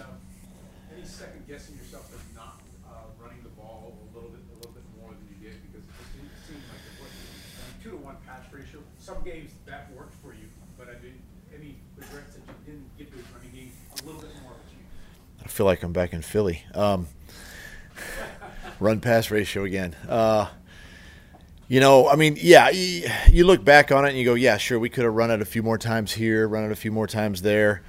uh, any second guessing yourself of not uh, running the ball a little bit, a little bit more than you did because it just didn't seem like it was. I mean, two to one pass ratio. Some games that worked for you, but I mean, any regrets that you didn't get those running games a little bit more. I feel like I'm back in Philly. Um, run pass ratio again. Uh, you know, I mean, yeah, you, you look back on it and you go, yeah, sure, we could have run it a few more times here, run it a few more times there.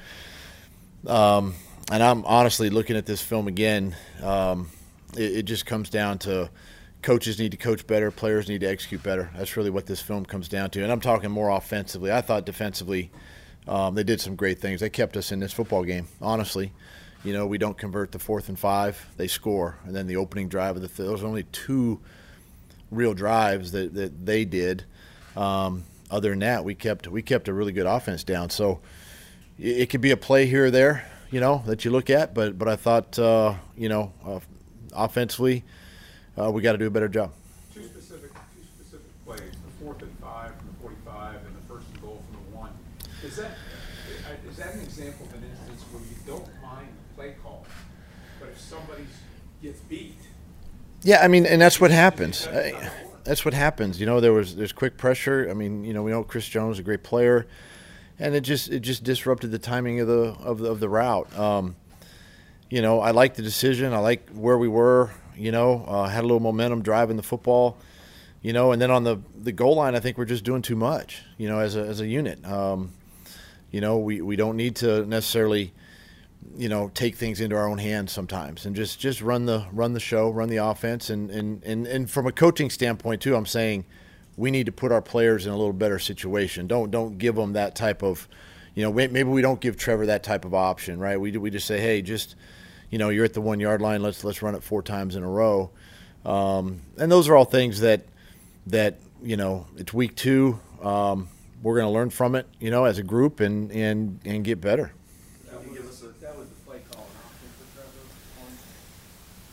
Um, and I'm honestly looking at this film again. Um, it, it just comes down to coaches need to coach better, players need to execute better. That's really what this film comes down to. And I'm talking more offensively. I thought defensively, um, they did some great things. They kept us in this football game, honestly. You know, we don't convert the fourth and five, they score. And then the opening drive of the th- those only two real drives that, that they did. Um, other than that, we kept we kept a really good offense down. So it, it could be a play here or there, you know, that you look at. But but I thought, uh, you know, uh, offensively, uh, we got to do a better job. two specific, two specific plays: the fourth and five from the forty-five, and the first and goal from the one. Is that that an example of an instance where you don't mind the play call, but if somebody gets beat? Yeah, I mean, and that's what happens. That's what happens. You know, there was there's quick pressure. I mean, you know, we know Chris Jones is a great player, and it just it just disrupted the timing of the of the, of the route. Um, you know, I like the decision. I like where we were. You know, uh, had a little momentum driving the football. You know, and then on the the goal line, I think we're just doing too much. You know, as a as a unit. Um, you know, we, we don't need to necessarily you know take things into our own hands sometimes and just just run the run the show run the offense and and and, and from a coaching standpoint too i'm saying we need to put our players in a little better situation. Don't don't give them that type of you know maybe we don't give trevor that type of option right? We, we just say hey just you know you're at the one yard line. Let's let's run it four times in a row. Um, and those are all things that that you know it's week two. Um, we're going to learn from it you know as a group and and and get better That was, that was the play call and option for Trevor on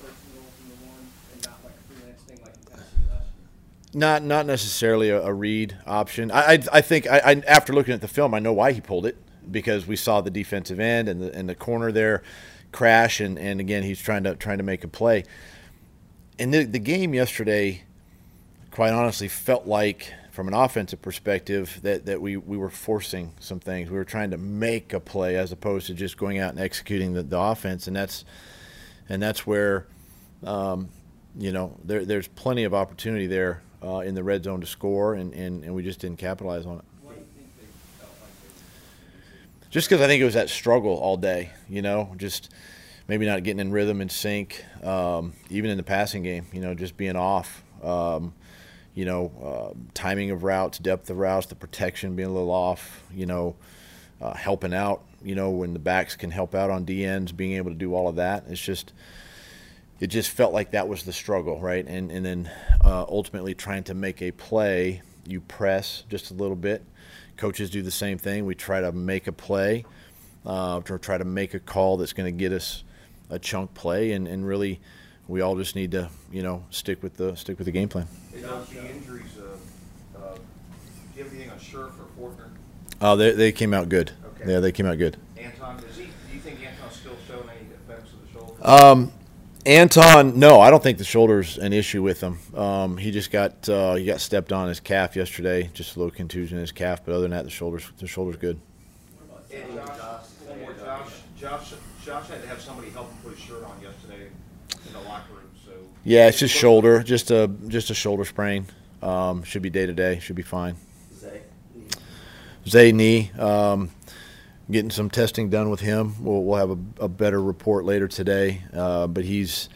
first and goal from the one, and not like a freelance thing like in Tennessee last year. Not not necessarily a, a read option. I I, I think I, I after looking at the film, I know why he pulled it because we saw the defensive end and the and the corner there crash, and, and again he's trying to trying to make a play. And the the game yesterday, quite honestly, felt like from an offensive perspective that, that we, we were forcing some things. We were trying to make a play as opposed to just going out and executing the, the offense, and that's and that's where um, you know there, there's plenty of opportunity there uh, in the red zone to score, and, and, and we just didn't capitalize on it. Why do you think they felt like they? Just because I think it was that struggle all day, you know, just maybe not getting in rhythm and sync, um, even in the passing game, you know, just being off. Um, you know, uh, timing of routes, depth of routes, the protection being a little off, you know, uh, helping out, you know, when the backs can help out on DNs, being able to do all of that. It's just, it just felt like that was the struggle, right? And and then uh, ultimately trying to make a play, you press just a little bit. Coaches do the same thing. We try to make a play, uh, to try to make a call that's going to get us a chunk play, and, and really, we all just need to, you know, stick with the stick with the game plan. Doc, the injuries, uh, uh, do you have anything on Scherff or Fortner? Oh, they, they came out good. Okay. Yeah, they came out good. Anton, is he, do you think Anton's still showing any effects of the shoulder? Um, Anton, no, I don't think the shoulder's an issue with him. Um, he just got uh, he got stepped on his calf yesterday, just a little contusion in his calf. But other than that, the shoulders the shoulder's good. And Josh, one more, Josh, Josh, Josh had to have somebody help him put his shirt on yesterday in the locker room, so. Yeah, it's just shoulder, just a just a shoulder sprain. Um, should be day to day. Should be fine. Zay. Zay knee. Um, getting some testing done with him. We'll, we'll have a, a better report later today. Uh, but he's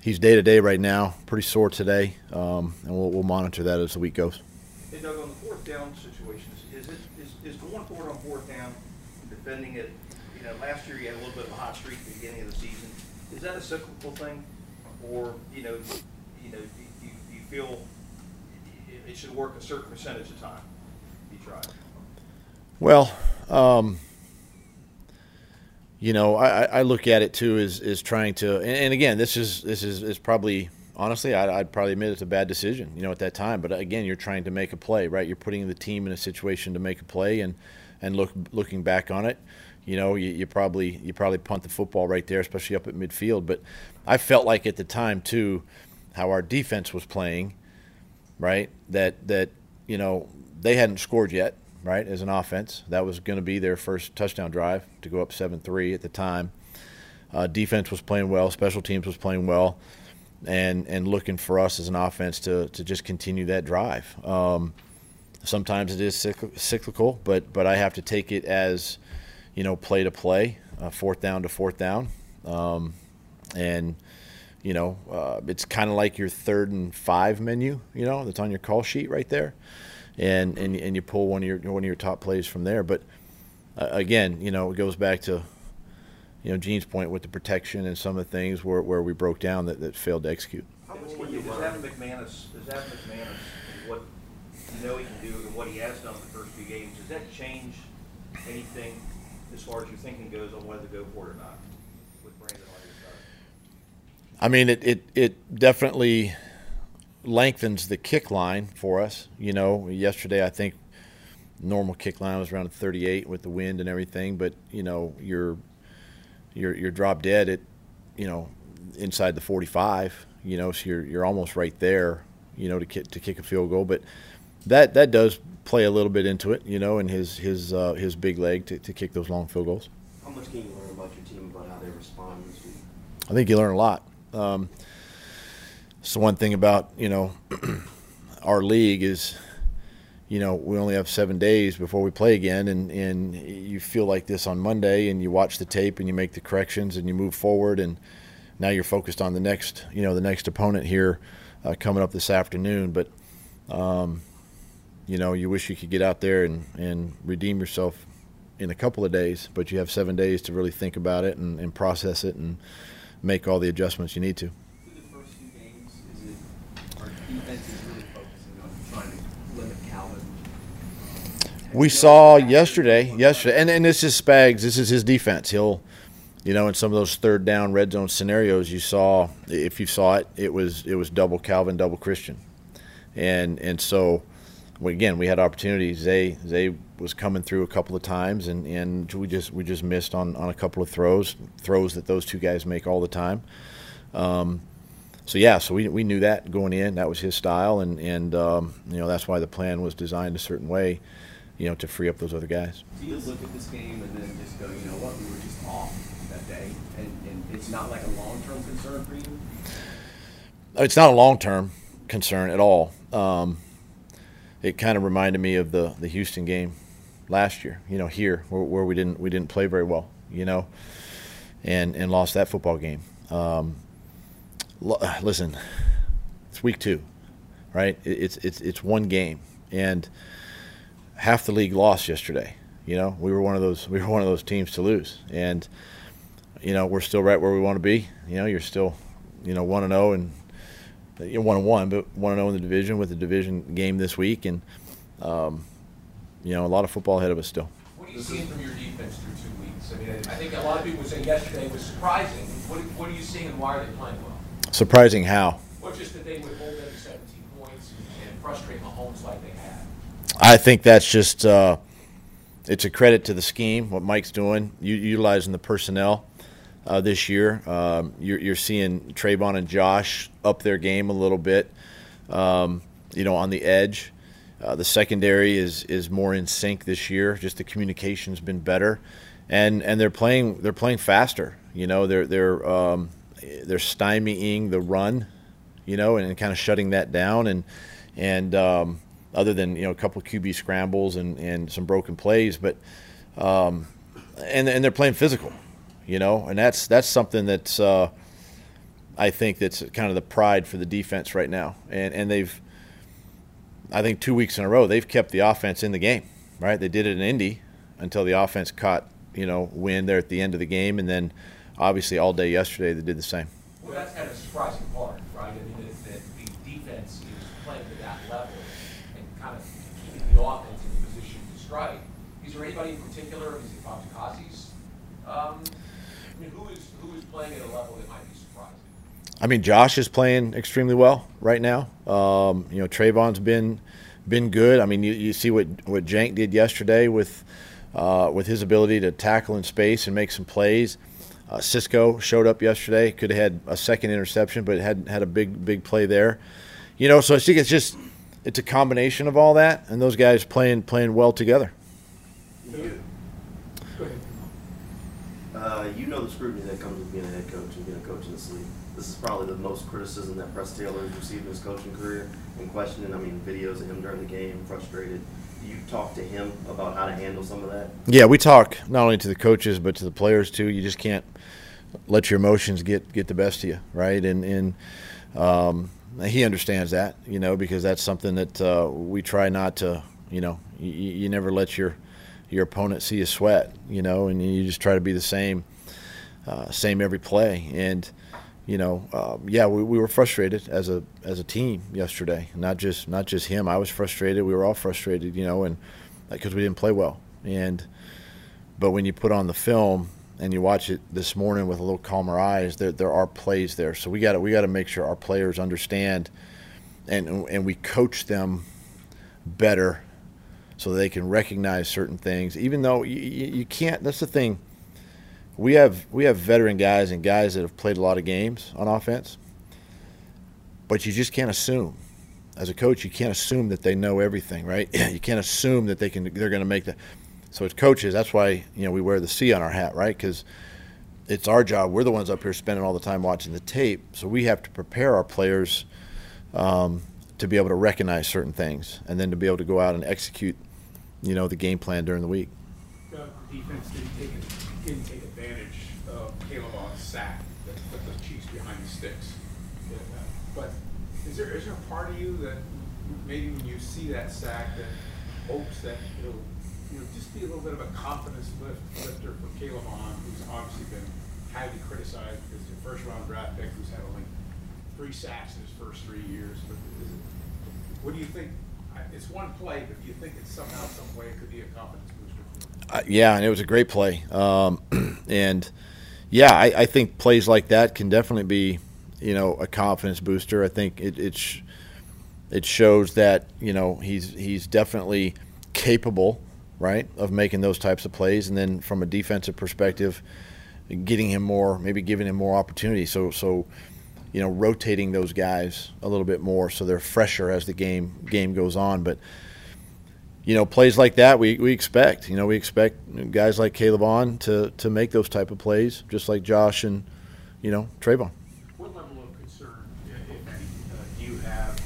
he's day to day right now. Pretty sore today, um, and we'll, we'll monitor that as the week goes. Hey Doug, on the fourth down situations, is it, is, is going for it on fourth down, defending it, you know, last year you had a little bit of a hot streak at the beginning of the season. Is that a cyclical thing? Or, you know, you know, do you, you feel it- it should work a certain percentage of time? You try. Well, um, you know, I, I- I look at it too as, as trying to, and, again, this is this is, is probably honestly, I'd, I'd probably admit it's a bad decision, you know, at that time. But again, you're trying to make a play, right? You're putting the team in a situation to make a play, and and look looking back on it, you know, you, you probably you probably punt the football right there, especially up at midfield. But I felt like at the time too, how our defense was playing, right? That that you know they hadn't scored yet, right? As an offense, that was going to be their first touchdown drive to go up seven three at the time. Uh, defense was playing well, special teams was playing well, and and looking for us as an offense to to just continue that drive. Um, sometimes it is cyclical, but but I have to take it as you know, play to play, uh, fourth down to fourth down. Um, and, you know, uh, it's kind of like your third and five menu, you know, that's on your call sheet right there. And, and, and you pull one of your, one of your top plays from there. But uh, again, you know, it goes back to, you know, Gene's point with the protection and some of the things where, where we broke down that, that failed to execute. How much can you, does Evan McManus, does Evan McManus, what you know he can do and what he has done in the first few games, does that change anything as far as your thinking goes on whether to go for it or not with Brandon on your side? I mean, it, it, it definitely lengthens the kick line for us. You know, yesterday I think normal kick line was around 38 with the wind and everything, but you know, you're you're you're drop dead at you know inside the 45. You know, so you're you're almost right there. You know, to kick to kick a field goal, but that that does play a little bit into it, you know, and his his uh, his big leg to, to kick those long field goals. How much can you learn about your team about how they respond this week? I think you learn a lot. Um, so one thing about you know our league is, you know, we only have seven days before we play again, and and you feel like this on Monday, and you watch the tape and you make the corrections and you move forward, and now you're focused on the next you know the next opponent here uh, coming up this afternoon, but. Um, you know, you wish you could get out there and, and redeem yourself in a couple of days, but you have seven days to really think about it and, and process it and make all the adjustments you need to. Through the first few games, is it our defense is really focusing on trying to limit Calvin? We saw yesterday, yesterday, and, and this is Spags. This is his defense. He'll, you know, in some of those third down red zone scenarios, you saw if you saw it, it was it was double Calvin, double Christian, and and so again, we had opportunities. Zay Zay was coming through a couple of times, and, and we just we just missed on, on a couple of throws, throws that those two guys make all the time. Um, so yeah, so we, we knew that going in. That was his style, and and um, you know that's why the plan was designed a certain way, you know, to free up those other guys. Do you look at this game and then just go, you know what, we were just off that day, and, and it's not like a long term concern for you? It's not a long term concern at all. Um, it kind of reminded me of the the Houston game last year. You know, here where, where we didn't we didn't play very well. You know, and and lost that football game. Um, listen, it's week two, right? It's it's it's one game, and half the league lost yesterday. You know, we were one of those we were one of those teams to lose, and you know we're still right where we want to be. You know, you're still you know one and zero, oh and you one and one, but one and zero in the division with the division game this week, and um, you know a lot of football ahead of us still. What are you seeing from your defense through two weeks? I mean, I think a lot of people say yesterday was surprising. What, what are you seeing, and why are they playing well? Surprising how? Well, just that they would hold them to 17 points and frustrate Mahomes like they have. I think that's just uh, it's a credit to the scheme what Mike's doing, utilizing the personnel uh, this year. Um, you're, you're, seeing Travon and Josh up their game a little bit, um, you know, on the edge. Uh, the secondary is is more in sync this year. Just the communication's been better, and and they're playing they're playing faster. You know, they're they're um, they're stymieing the run, you know, and, and kind of shutting that down. And and um, other than you know a couple QB scrambles and and some broken plays, but um, and and they're playing physical you know, and that's that's something that's uh, I think that's kind of the pride for the defense right now, and and they've I think two weeks in a row they've kept the offense in the game, right? They did it in Indy until the offense caught you know wind there at the end of the game, and then obviously all day yesterday they did the same. Well, that's kind of a surprising part, right? I mean, that, that the defense is playing to that level and kind of keeping the offense in position to strike. Is there anybody in particular? Is it Um, I mean, who is who is playing at a level that might be surprising? I mean, Josh is playing extremely well right now. Um, you know, Travon's been been good. I mean, you, you see what what Jank did yesterday with uh, with his ability to tackle in space and make some plays. Uh, Cisco showed up yesterday. Could have had a second interception, but had had a big big play there. You know, so I think it's just it's a combination of all that, and those guys playing playing well together. Go ahead. Uh, you know the scrutiny that comes with being a head coach and being a coach in this league. This is probably the most criticism that Press Taylor has received in his coaching career and questioning, I mean, videos of him during the game, frustrated. Do you talk to him about how to handle some of that? Yeah, we talk not only to the coaches but to the players too. You just can't let your emotions get get the best of you, right? And and um, he understands that, you know, because that's something that uh, we try not to, you know, you, you never let your your opponent see you sweat, you know, and you just try to be the same, uh, same every play. And you know, uh, yeah, we, we were frustrated as a as a team yesterday. Not just not just him. I was frustrated. We were all frustrated, you know, and because we didn't play well. And but when you put on the film and you watch it this morning with a little calmer eyes, there there are plays there. So we got to we got to make sure our players understand, and and we coach them better, so they can recognize certain things. Even though you, you can't, that's the thing. We have we have veteran guys and guys that have played a lot of games on offense, but you just can't assume. As a coach, you can't assume that they know everything, right? you can't assume that they can they're going to make the so as coaches, that's why you know we wear the C on our hat, right? Because it's our job. We're the ones up here spending all the time watching the tape, so we have to prepare our players um, to be able to recognize certain things, and then to be able to go out and execute, you know, the game plan during the week. The defense didn't take, didn't take advantage of K'Lavon sack that put the Chiefs behind the sticks. But is there, is there a part of you that maybe when you see that sack that hopes that it'll, you know, just be a little bit of a confidence lift, lifter for K'Lavon, who's obviously been highly criticized he's a first round draft pick who's had only three sacks in his first three years. But it, what do you think? It's one play, but do you think it's somehow, some way it could be a confidence booster? Uh, yeah, and it was a great play. Um, and yeah, I, I think plays like that can definitely be, you know, a confidence booster. I think it it shows that you know he's he's definitely capable, right, of making those types of plays. And then from a defensive perspective, getting him more, maybe giving him more opportunity. So so. You know, rotating those guys a little bit more so they're fresher as the game game goes on. But you know, plays like that we, we expect. You know, we expect guys like K'Lavon to, to make those type of plays, just like Josh and, you know, Travon. What level of concern, if uh, do you have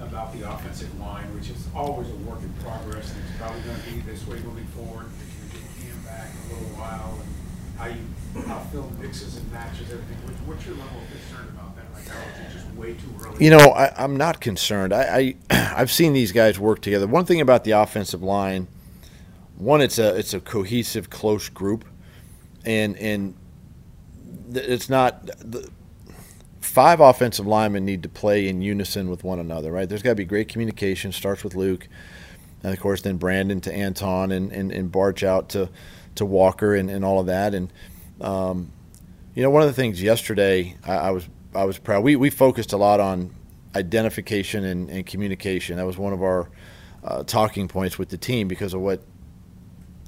about the offensive line, which is always a work in progress, and it's probably gonna be this way moving forward, you're gonna get Cam back in a little while, and how you, how Phil mixes and matches everything, what's your level of concern about that You know, I, I'm not concerned. I, I I've seen these guys work together. One thing about the offensive line, one, it's a it's a cohesive, close group, and and it's not the five offensive linemen need to play in unison with one another. Right? There's got to be great communication. Starts with Luke, and of course then Brandon to Anton, and and, and Barch out to to Walker, and, and all of that. And um, you know, one of the things yesterday I, I was I was proud. We we focused a lot on identification and, and communication. That was one of our uh, talking points with the team because of what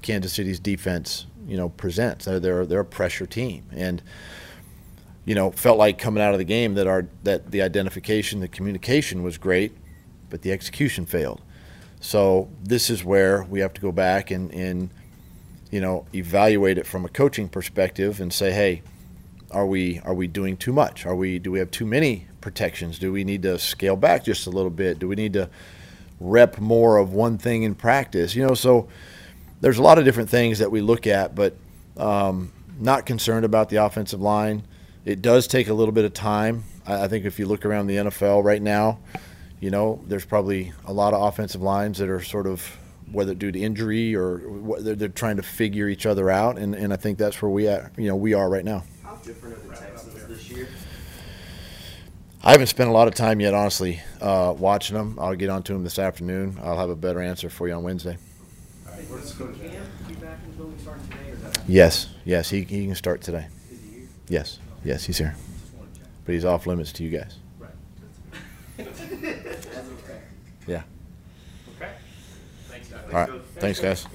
Kansas City's defense, you know, presents. They're they're, they're a pressure team, and you know, felt like coming out of the game that our that the identification, the communication was great, but the execution failed. So this is where we have to go back and and you know evaluate it from a coaching perspective and say, hey, are we are we doing too much? Are we do we have too many protections? Do we need to scale back just a little bit? Do we need to rep more of one thing in practice? You know, so there's a lot of different things that we look at, but um, not concerned about the offensive line. It does take a little bit of time. I, I think if you look around the NFL right now, you know, there's probably a lot of offensive lines that are sort of whether due to injury or they're trying to figure each other out, and, and I think that's where we at, you know we are right now. How different are the Texans this year? I haven't spent a lot of time yet, honestly, uh, watching them. I'll get onto them this afternoon. I'll have a better answer for you on Wednesday. All right, let's go to Cam be back in the building starting today, or is that? Yes, yes, he, he can start today. Is he here? Yes, yes, he's here, Just wanna check. but he's off limits to you guys. Right. Yeah. Okay. Thanks, guys. All right. Thanks, guys.